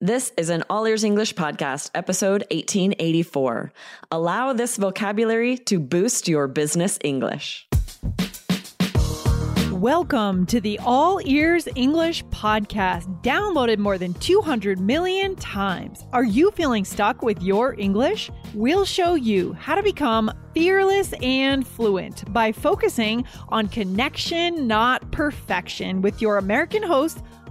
This is an All Ears English podcast, episode 1884. Allow this vocabulary to boost your business English. Welcome to the All Ears English podcast, downloaded more than 200 million times. Are you feeling stuck with your English? We'll show you how to become fearless and fluent by focusing on connection, not perfection, with your American host.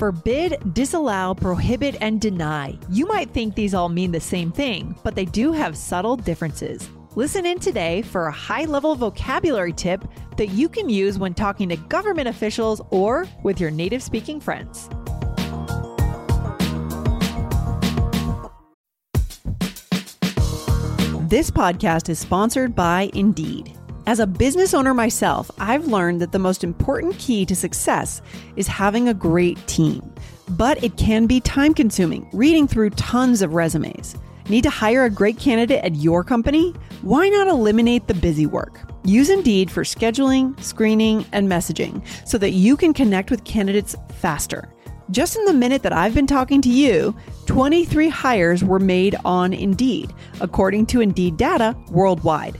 forbid, disallow, prohibit, and deny. You might think these all mean the same thing, but they do have subtle differences. Listen in today for a high level vocabulary tip that you can use when talking to government officials or with your native speaking friends. This podcast is sponsored by Indeed. As a business owner myself, I've learned that the most important key to success is having a great team. But it can be time consuming, reading through tons of resumes. Need to hire a great candidate at your company? Why not eliminate the busy work? Use Indeed for scheduling, screening, and messaging so that you can connect with candidates faster. Just in the minute that I've been talking to you, 23 hires were made on Indeed, according to Indeed data worldwide.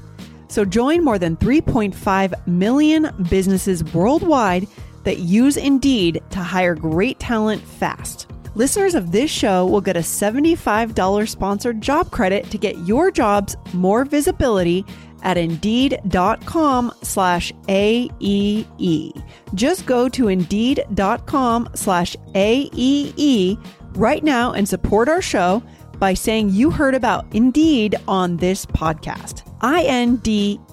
So join more than 3.5 million businesses worldwide that use Indeed to hire great talent fast. Listeners of this show will get a $75 sponsored job credit to get your jobs more visibility at indeed.com slash AEE. Just go to indeed.com slash AEE right now and support our show by saying you heard about Indeed on this podcast. I-N-D-E-E-D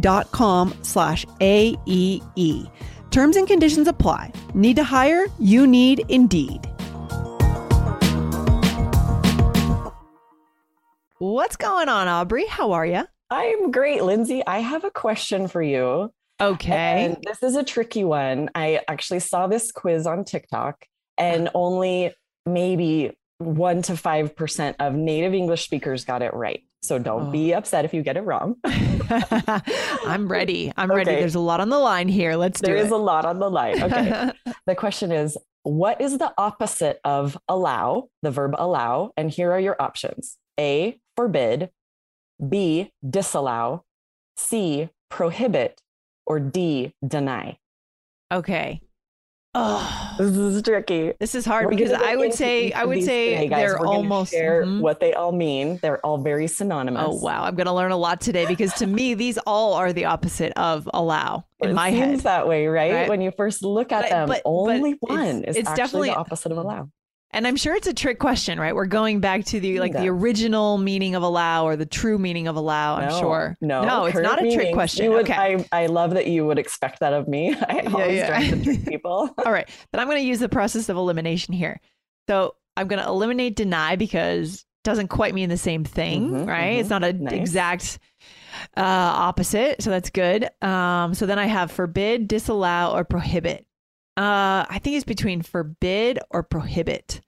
dot com slash A-E-E. Terms and conditions apply. Need to hire? You need Indeed. What's going on, Aubrey? How are you? I'm great, Lindsay. I have a question for you. Okay. And this is a tricky one. I actually saw this quiz on TikTok, and only maybe one to 5% of native English speakers got it right. So don't oh. be upset if you get it wrong. I'm ready. I'm okay. ready. There's a lot on the line here. Let's do it. There is a lot on the line. Okay. the question is what is the opposite of allow, the verb allow? And here are your options A, forbid, B, disallow, C, prohibit, or D, deny. Okay. Oh, this is tricky. This is hard We're because I would say I would say today, they're almost share mm-hmm. what they all mean. They're all very synonymous. Oh wow, I'm going to learn a lot today because to me these all are the opposite of allow in it my seems head. that way, right? right? When you first look at but, them, but, only but one it's, is it's definitely the opposite of allow. And I'm sure it's a trick question, right? We're going back to the like the original meaning of allow or the true meaning of allow. I'm no, sure. No, no, it's not a trick question. Would, okay. I, I love that you would expect that of me. I yeah, always yeah. try to trick people. All right, then I'm going to use the process of elimination here. So I'm going to eliminate deny because it doesn't quite mean the same thing, mm-hmm, right? Mm-hmm. It's not an nice. exact uh, opposite, so that's good. Um, so then I have forbid, disallow, or prohibit. Uh, I think it's between forbid or prohibit.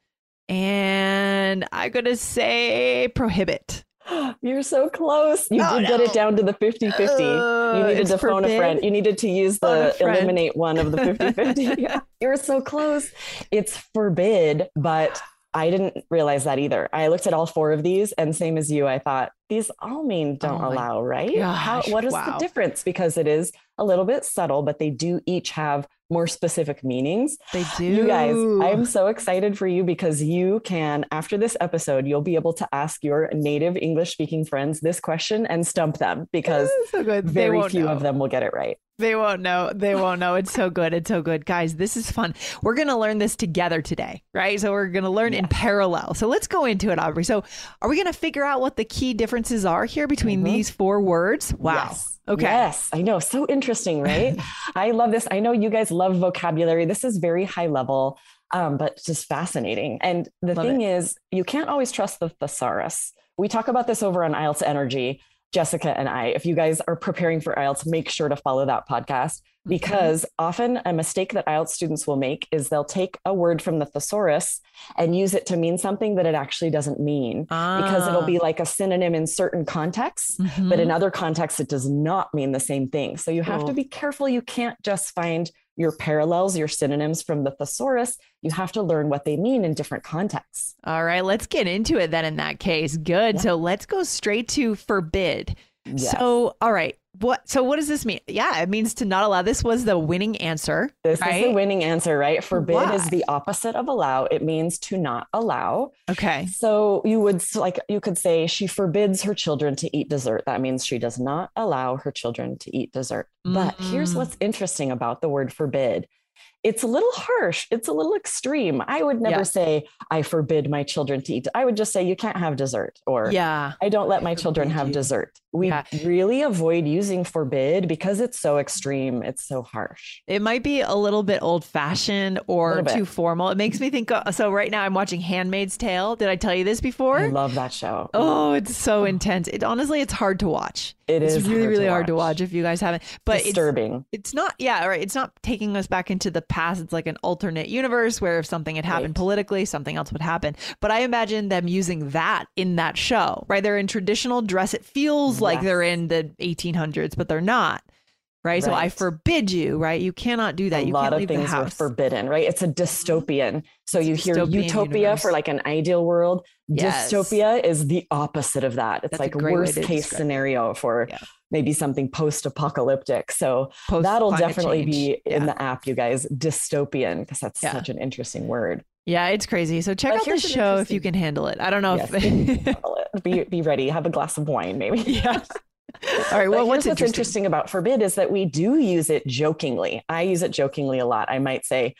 And I'm going to say prohibit. You're so close. You oh, did no. get it down to the 50 50. Uh, you needed to phone a friend. You needed to use the eliminate one of the 50 50. yeah. You're so close. It's forbid, but I didn't realize that either. I looked at all four of these, and same as you, I thought these all mean don't oh allow, right? Gosh, How, what is wow. the difference? Because it is a little bit subtle, but they do each have more specific meanings. They do. You guys, I'm so excited for you because you can, after this episode, you'll be able to ask your native English speaking friends this question and stump them because so very few know. of them will get it right. They won't know. They won't know. It's so good. It's so good. Guys, this is fun. We're going to learn this together today, right? So we're going to learn in parallel. So let's go into it, Aubrey. So are we going to figure out what the key differences are here between mm-hmm. these four words? Wow. Yes. Okay. Yes, I know. So interesting, right? I love this. I know you guys love vocabulary. This is very high level, um, but just fascinating. And the love thing it. is, you can't always trust the thesaurus. We talk about this over on IELTS Energy Jessica and I. If you guys are preparing for IELTS, make sure to follow that podcast. Because mm-hmm. often a mistake that IELTS students will make is they'll take a word from the thesaurus and use it to mean something that it actually doesn't mean ah. because it'll be ah. like a synonym in certain contexts, mm-hmm. but in other contexts, it does not mean the same thing. So you have to be careful. You can't just find your parallels, your synonyms from the thesaurus, you have to learn what they mean in different contexts. All right, let's get into it then in that case. Good. Yeah. So let's go straight to forbid. Yes. So, all right. What so what does this mean? Yeah, it means to not allow. This was the winning answer. This right? is the winning answer, right? Forbid Why? is the opposite of allow. It means to not allow. Okay. So you would like you could say she forbids her children to eat dessert. That means she does not allow her children to eat dessert. Mm-hmm. But here's mm. what's interesting about the word forbid it's a little harsh. It's a little extreme. I would never yeah. say, I forbid my children to eat. I would just say, you can't have dessert, or yeah, I don't let I my children have you. dessert. We yeah. really avoid using forbid because it's so extreme. It's so harsh. It might be a little bit old fashioned or too formal. It makes me think. Of, so, right now, I'm watching Handmaid's Tale. Did I tell you this before? I love that show. Oh, it's so oh. intense. It honestly, it's hard to watch. It it's is really, hard really hard to watch if you guys haven't. But disturbing. It's, it's not, yeah, right. It's not taking us back into the past. It's like an alternate universe where if something had happened right. politically, something else would happen. But I imagine them using that in that show, right? They're in traditional dress. It feels yes. like they're in the 1800s, but they're not. Right? So I forbid you, right? You cannot do that. A you lot of things are forbidden, right? It's a dystopian. So you hear utopia universe. for like an ideal world. Yes. Dystopia is the opposite of that. It's That's like worst case scenario for yeah maybe something post-apocalyptic. So Post that'll definitely change. be yeah. in the app, you guys. Dystopian, because that's yeah. such an interesting word. Yeah, it's crazy. So check but out the show if you can handle it. I don't know yes, if be be ready. Have a glass of wine, maybe. Yes. All right. Well, what's interesting? interesting about forbid is that we do use it jokingly. I use it jokingly a lot. I might say,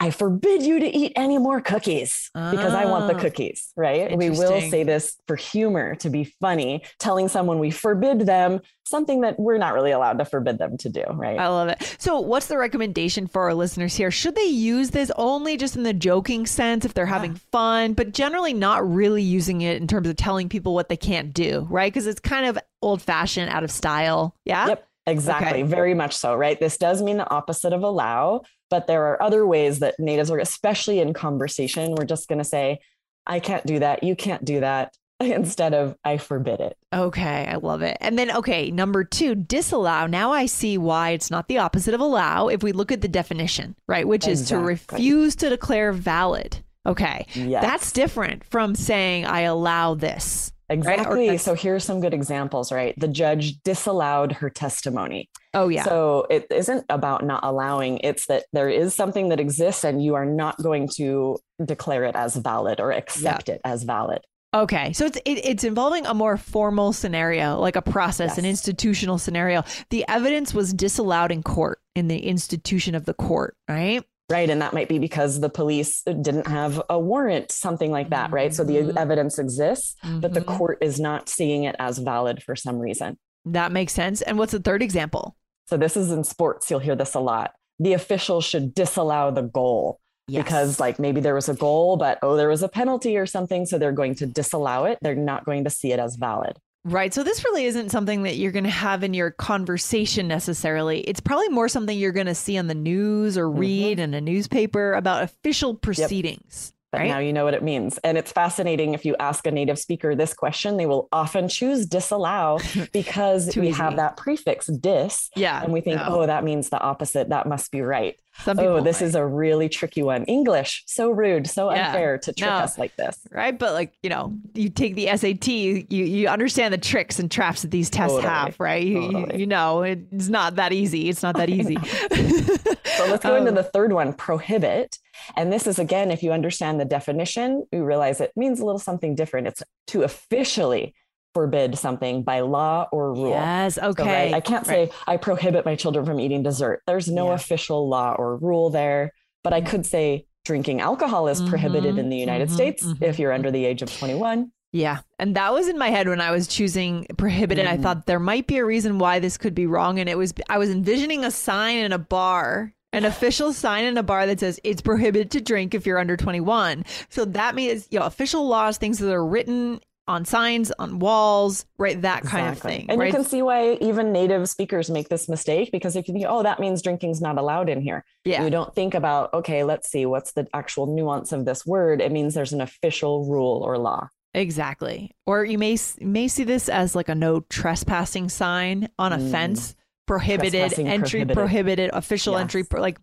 I forbid you to eat any more cookies because I want the ah, cookies, right? We will say this for humor to be funny, telling someone we forbid them something that we're not really allowed to forbid them to do, right? I love it. So, what's the recommendation for our listeners here? Should they use this only just in the joking sense if they're having yeah. fun, but generally not really using it in terms of telling people what they can't do, right? Because it's kind of old fashioned, out of style. Yeah. Yep. Exactly. Okay. Very much so, right? This does mean the opposite of allow, but there are other ways that natives are, especially in conversation, we're just going to say, I can't do that. You can't do that instead of I forbid it. Okay, I love it. And then, okay, number two, disallow. Now I see why it's not the opposite of allow if we look at the definition, right? Which exactly. is to refuse to declare valid. Okay, yes. that's different from saying I allow this. Exactly. Right? So here's some good examples, right? The judge disallowed her testimony. Oh, yeah. So it isn't about not allowing, it's that there is something that exists and you are not going to declare it as valid or accept it as valid. Okay, so it's it, it's involving a more formal scenario, like a process, yes. an institutional scenario. The evidence was disallowed in court, in the institution of the court, right? Right. And that might be because the police didn't have a warrant, something like that. Right. So the mm-hmm. evidence exists, mm-hmm. but the mm-hmm. court is not seeing it as valid for some reason. That makes sense. And what's the third example? So this is in sports. You'll hear this a lot. The official should disallow the goal. Yes. Because, like, maybe there was a goal, but oh, there was a penalty or something. So they're going to disallow it. They're not going to see it as valid. Right. So this really isn't something that you're going to have in your conversation necessarily. It's probably more something you're going to see on the news or mm-hmm. read mm-hmm. in a newspaper about official proceedings. Yep. But right? now you know what it means. And it's fascinating if you ask a native speaker this question, they will often choose disallow because we easy. have that prefix dis. Yeah. And we think, no. oh, that means the opposite. That must be right. Oh, this is a really tricky one. English, so rude, so yeah. unfair to trick no. us like this. Right. But like, you know, you take the SAT, you you understand the tricks and traps that these tests totally. have, right? Totally. You, you, know, it's not that easy. It's not that easy. so let's go um, into the third one, prohibit. And this is again, if you understand the definition, you realize it means a little something different. It's to officially forbid something by law or rule. Yes, okay. So, right, I can't right. say I prohibit my children from eating dessert. There's no yeah. official law or rule there, but I could say drinking alcohol is mm-hmm, prohibited in the United mm-hmm, States mm-hmm. if you're under the age of 21. Yeah. And that was in my head when I was choosing prohibited. I mm-hmm. thought there might be a reason why this could be wrong. And it was, I was envisioning a sign in a bar an official sign in a bar that says it's prohibited to drink if you're under 21. So that means, you know, official laws, things that are written on signs, on walls, right? That exactly. kind of thing. And right? you can see why even native speakers make this mistake because if you think, oh, that means drinking's not allowed in here. Yeah. You don't think about, okay, let's see, what's the actual nuance of this word? It means there's an official rule or law. Exactly. Or you may may see this as like a no trespassing sign on a mm. fence, prohibited entry, prohibited, prohibited official yes. entry, like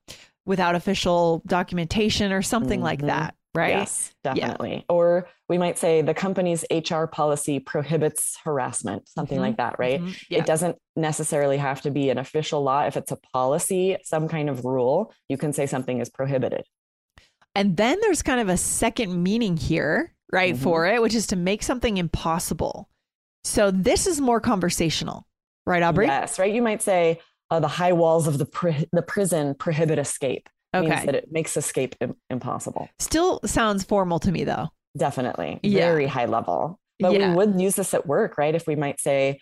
without official documentation or something mm-hmm. like that right? Yes, definitely. Yeah. Or we might say the company's HR policy prohibits harassment, something mm-hmm. like that, right? Mm-hmm. Yeah. It doesn't necessarily have to be an official law. If it's a policy, some kind of rule, you can say something is prohibited. And then there's kind of a second meaning here, right, mm-hmm. for it, which is to make something impossible. So this is more conversational, right, Aubrey? Yes, right. You might say, uh, the high walls of the, pri- the prison prohibit escape okay. means that it makes escape Im- impossible. Still sounds formal to me though. Definitely. Yeah. Very high level. But yeah. we would use this at work, right? If we might say,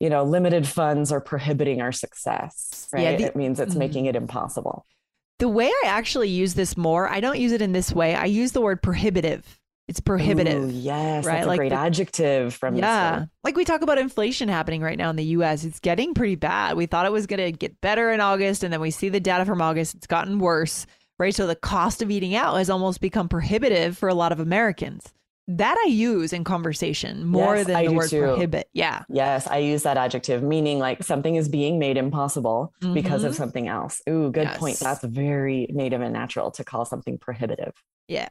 you know, limited funds are prohibiting our success, right? Yeah, the, it means it's mm making it impossible. The way I actually use this more, I don't use it in this way. I use the word prohibitive. It's prohibitive. Ooh, yes, right? that's a like great the, adjective from yeah. Like we talk about inflation happening right now in the U.S. It's getting pretty bad. We thought it was going to get better in August, and then we see the data from August. It's gotten worse, right? So the cost of eating out has almost become prohibitive for a lot of Americans. That I use in conversation more yes, than I the word too. prohibit. Yeah. Yes, I use that adjective, meaning like something is being made impossible mm-hmm. because of mm-hmm. something else. Ooh, good yes. point. That's very native and natural to call something prohibitive. Yeah.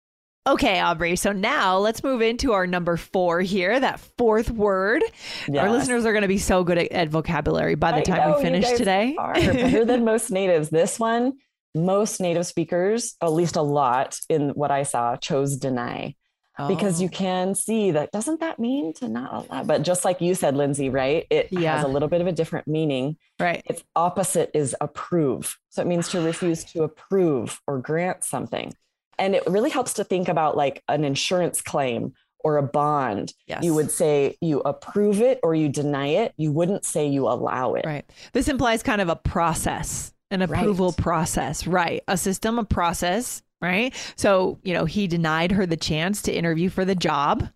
Okay, Aubrey. So now let's move into our number four here, that fourth word. Yes. Our listeners are going to be so good at, at vocabulary by the I time know, we finish today. Are better than most natives. This one, most native speakers, at least a lot in what I saw, chose deny. Oh. Because you oh. can see that doesn't that mean to not allow? But just like you said, Lindsay, right? It yeah. has a little bit of a different meaning. Right. Its opposite is approve. So it means to refuse to approve or grant something. And it really helps to think about like an insurance claim or a bond. Yes. You would say you approve it or you deny it. You wouldn't say you allow it. Right. This implies kind of a process, an approval right. process, right? A system, a process, right? So, you know, he denied her the chance to interview for the job,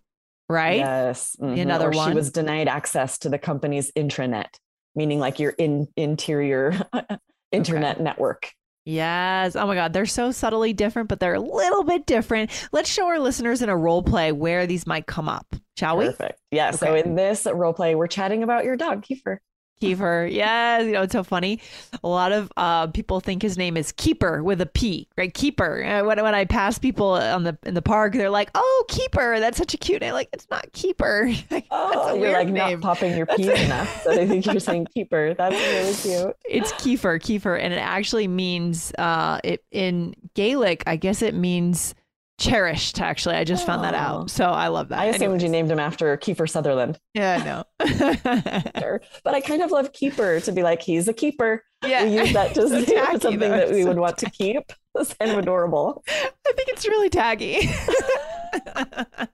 right? Yes. Mm-hmm. Another or one. She was denied access to the company's intranet, meaning like your in interior internet okay. network. Yes. Oh my God. They're so subtly different, but they're a little bit different. Let's show our listeners in a role play where these might come up, shall we? Perfect. Yeah. Okay. So in this role play, we're chatting about your dog, Kiefer. Kiefer. Yes, you know it's so funny. A lot of uh, people think his name is Keeper with a P, right? Keeper. Uh, when when I pass people on the in the park, they're like, "Oh, Keeper, that's such a cute name." Like it's not Keeper. oh, you're like name. not popping your P enough, so they think you're saying Keeper. That's really cute. It's Kiefer, Kiefer, and it actually means uh, it in Gaelic. I guess it means cherished actually. I just found that out. So i love that. I assumed Anyways. you named him after kiefer sutherland. Yeah i know. But i kind of love keeper to be like he's a keeper. Yeah. we use that to so tacky, something though. that we so would want tacky. to keep. It's kind of adorable. I think it's really taggy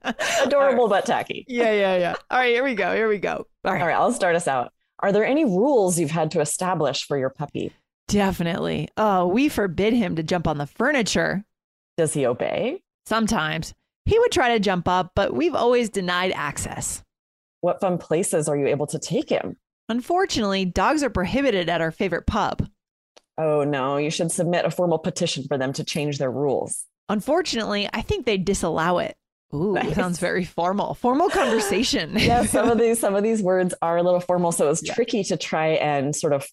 adorable right. but tacky. Yeah yeah yeah. All right here we go here we go. All right. all right i'll start us out. Are there any rules you've had to establish for your puppy? Definitely. Oh we forbid him to jump on the furniture. Does he obey Sometimes. He would try to jump up, but we've always denied access. What fun places are you able to take him? Unfortunately, dogs are prohibited at our favorite pub. Oh no, you should submit a formal petition for them to change their rules. Unfortunately, I think they disallow it. Ooh, nice. sounds very formal. Formal conversation. yeah, some of these some of these words are a little formal, so it's yeah. tricky to try and sort of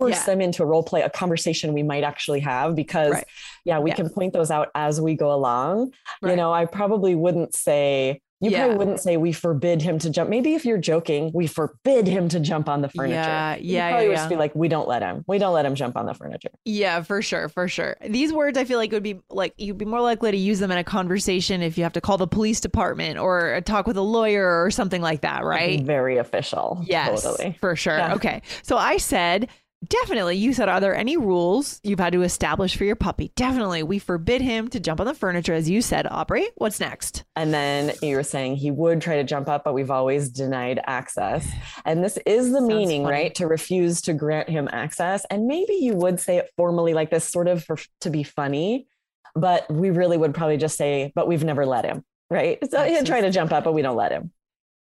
force yeah. them into a role play, a conversation we might actually have because right. yeah, we yeah. can point those out as we go along. Right. You know, I probably wouldn't say You yeah. probably wouldn't say we forbid him to jump. Maybe if you're joking, we forbid him to jump on the furniture. Yeah, yeah. Probably yeah, would just be like, we don't let him. We don't let him jump on the furniture. Yeah, for sure, for sure. These words, I feel like would be like you'd be more likely to use them in a conversation if you have to call the police department or talk with a lawyer or something like that, right? Very official. Yes, totally. for sure. Yeah. Okay, so I said Definitely. You said, are there any rules you've had to establish for your puppy? Definitely. We forbid him to jump on the furniture, as you said, Aubrey. What's next? And then you were saying he would try to jump up, but we've always denied access. And this is the Sounds meaning, funny. right? To refuse to grant him access. And maybe you would say it formally like this, sort of for, to be funny, but we really would probably just say, but we've never let him, right? So he'd try to jump up, but we don't let him.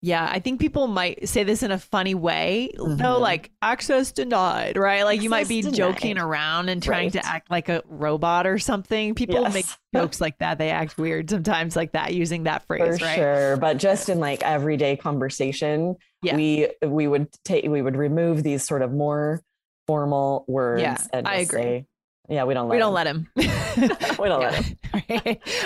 Yeah, I think people might say this in a funny way. Mm-hmm. No, like access denied, right? Like access you might be denied. joking around and trying right. to act like a robot or something. People yes. make jokes like that. They act weird sometimes like that using that phrase, For right? Sure. But just in like everyday conversation, yeah. we we would take we would remove these sort of more formal words yeah, and I agree. Say, yeah, we don't let we him. don't let him. we don't let him.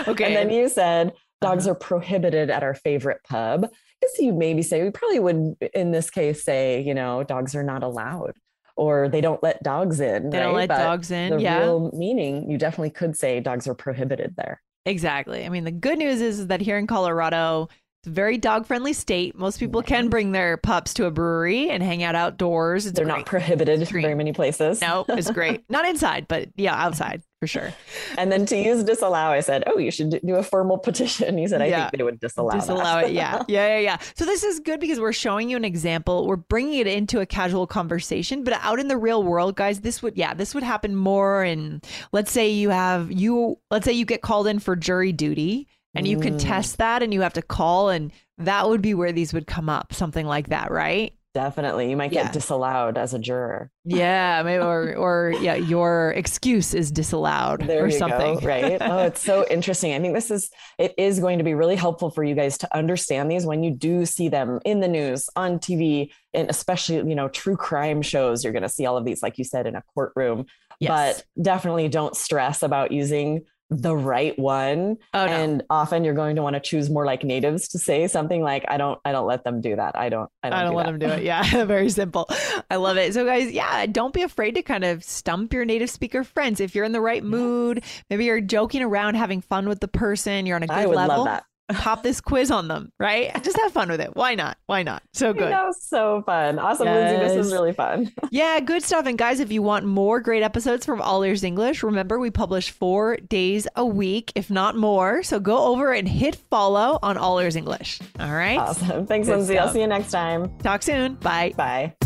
okay. And then you said dogs uh-huh. are prohibited at our favorite pub guess you maybe say we probably would in this case say you know dogs are not allowed or they don't let dogs in they right? don't let but dogs in the yeah. real meaning you definitely could say dogs are prohibited there. Exactly. I mean the good news is, is that here in colorado it's a very dog friendly state. Most people can bring their pups to a brewery and hang out outdoors. It's They're great. not prohibited in very many places. No, it's great. not inside, but yeah, outside for sure. And then to use disallow, I said, "Oh, you should do a formal petition." He said, "I yeah. think they would disallow." Disallow it, yeah, yeah, yeah, yeah. So this is good because we're showing you an example. We're bringing it into a casual conversation, but out in the real world, guys, this would, yeah, this would happen more. And let's say you have you, let's say you get called in for jury duty and you can mm. test that and you have to call and that would be where these would come up something like that right? Definitely. You might get yeah. disallowed as a juror. Yeah maybe or or yeah your excuse is disallowed there or something go, right? Oh it's so interesting. I think this is it is going to be really helpful for you guys to understand these when you do see them in the news on tv and especially you know true crime shows you're going to see all of these like you said in a courtroom. Yes. but definitely don't stress about using the right one. Oh, no. and often you're going to want to choose more like natives to say something like i don't i don't let them do that. I don't i don't, I don't do let that. them do it. Yeah very simple. I love it. So guys yeah don't be afraid to kind of stump your native speaker friends. If you're in the right mood maybe you're joking around having fun with the person you're on a good I would level love that pop this quiz on them, right? Just have fun with it. Why not? Why not? So good. That was so fun. Awesome, yes. Lindsay. This was really fun. yeah, good stuff. And guys, if you want more great episodes from All Ears English, remember we publish four days a week, if not more. So go over and hit follow on All Ears English. All right. Awesome. Thanks, good Lindsay. Stuff. I'll see you next time. Talk soon. Bye. Bye.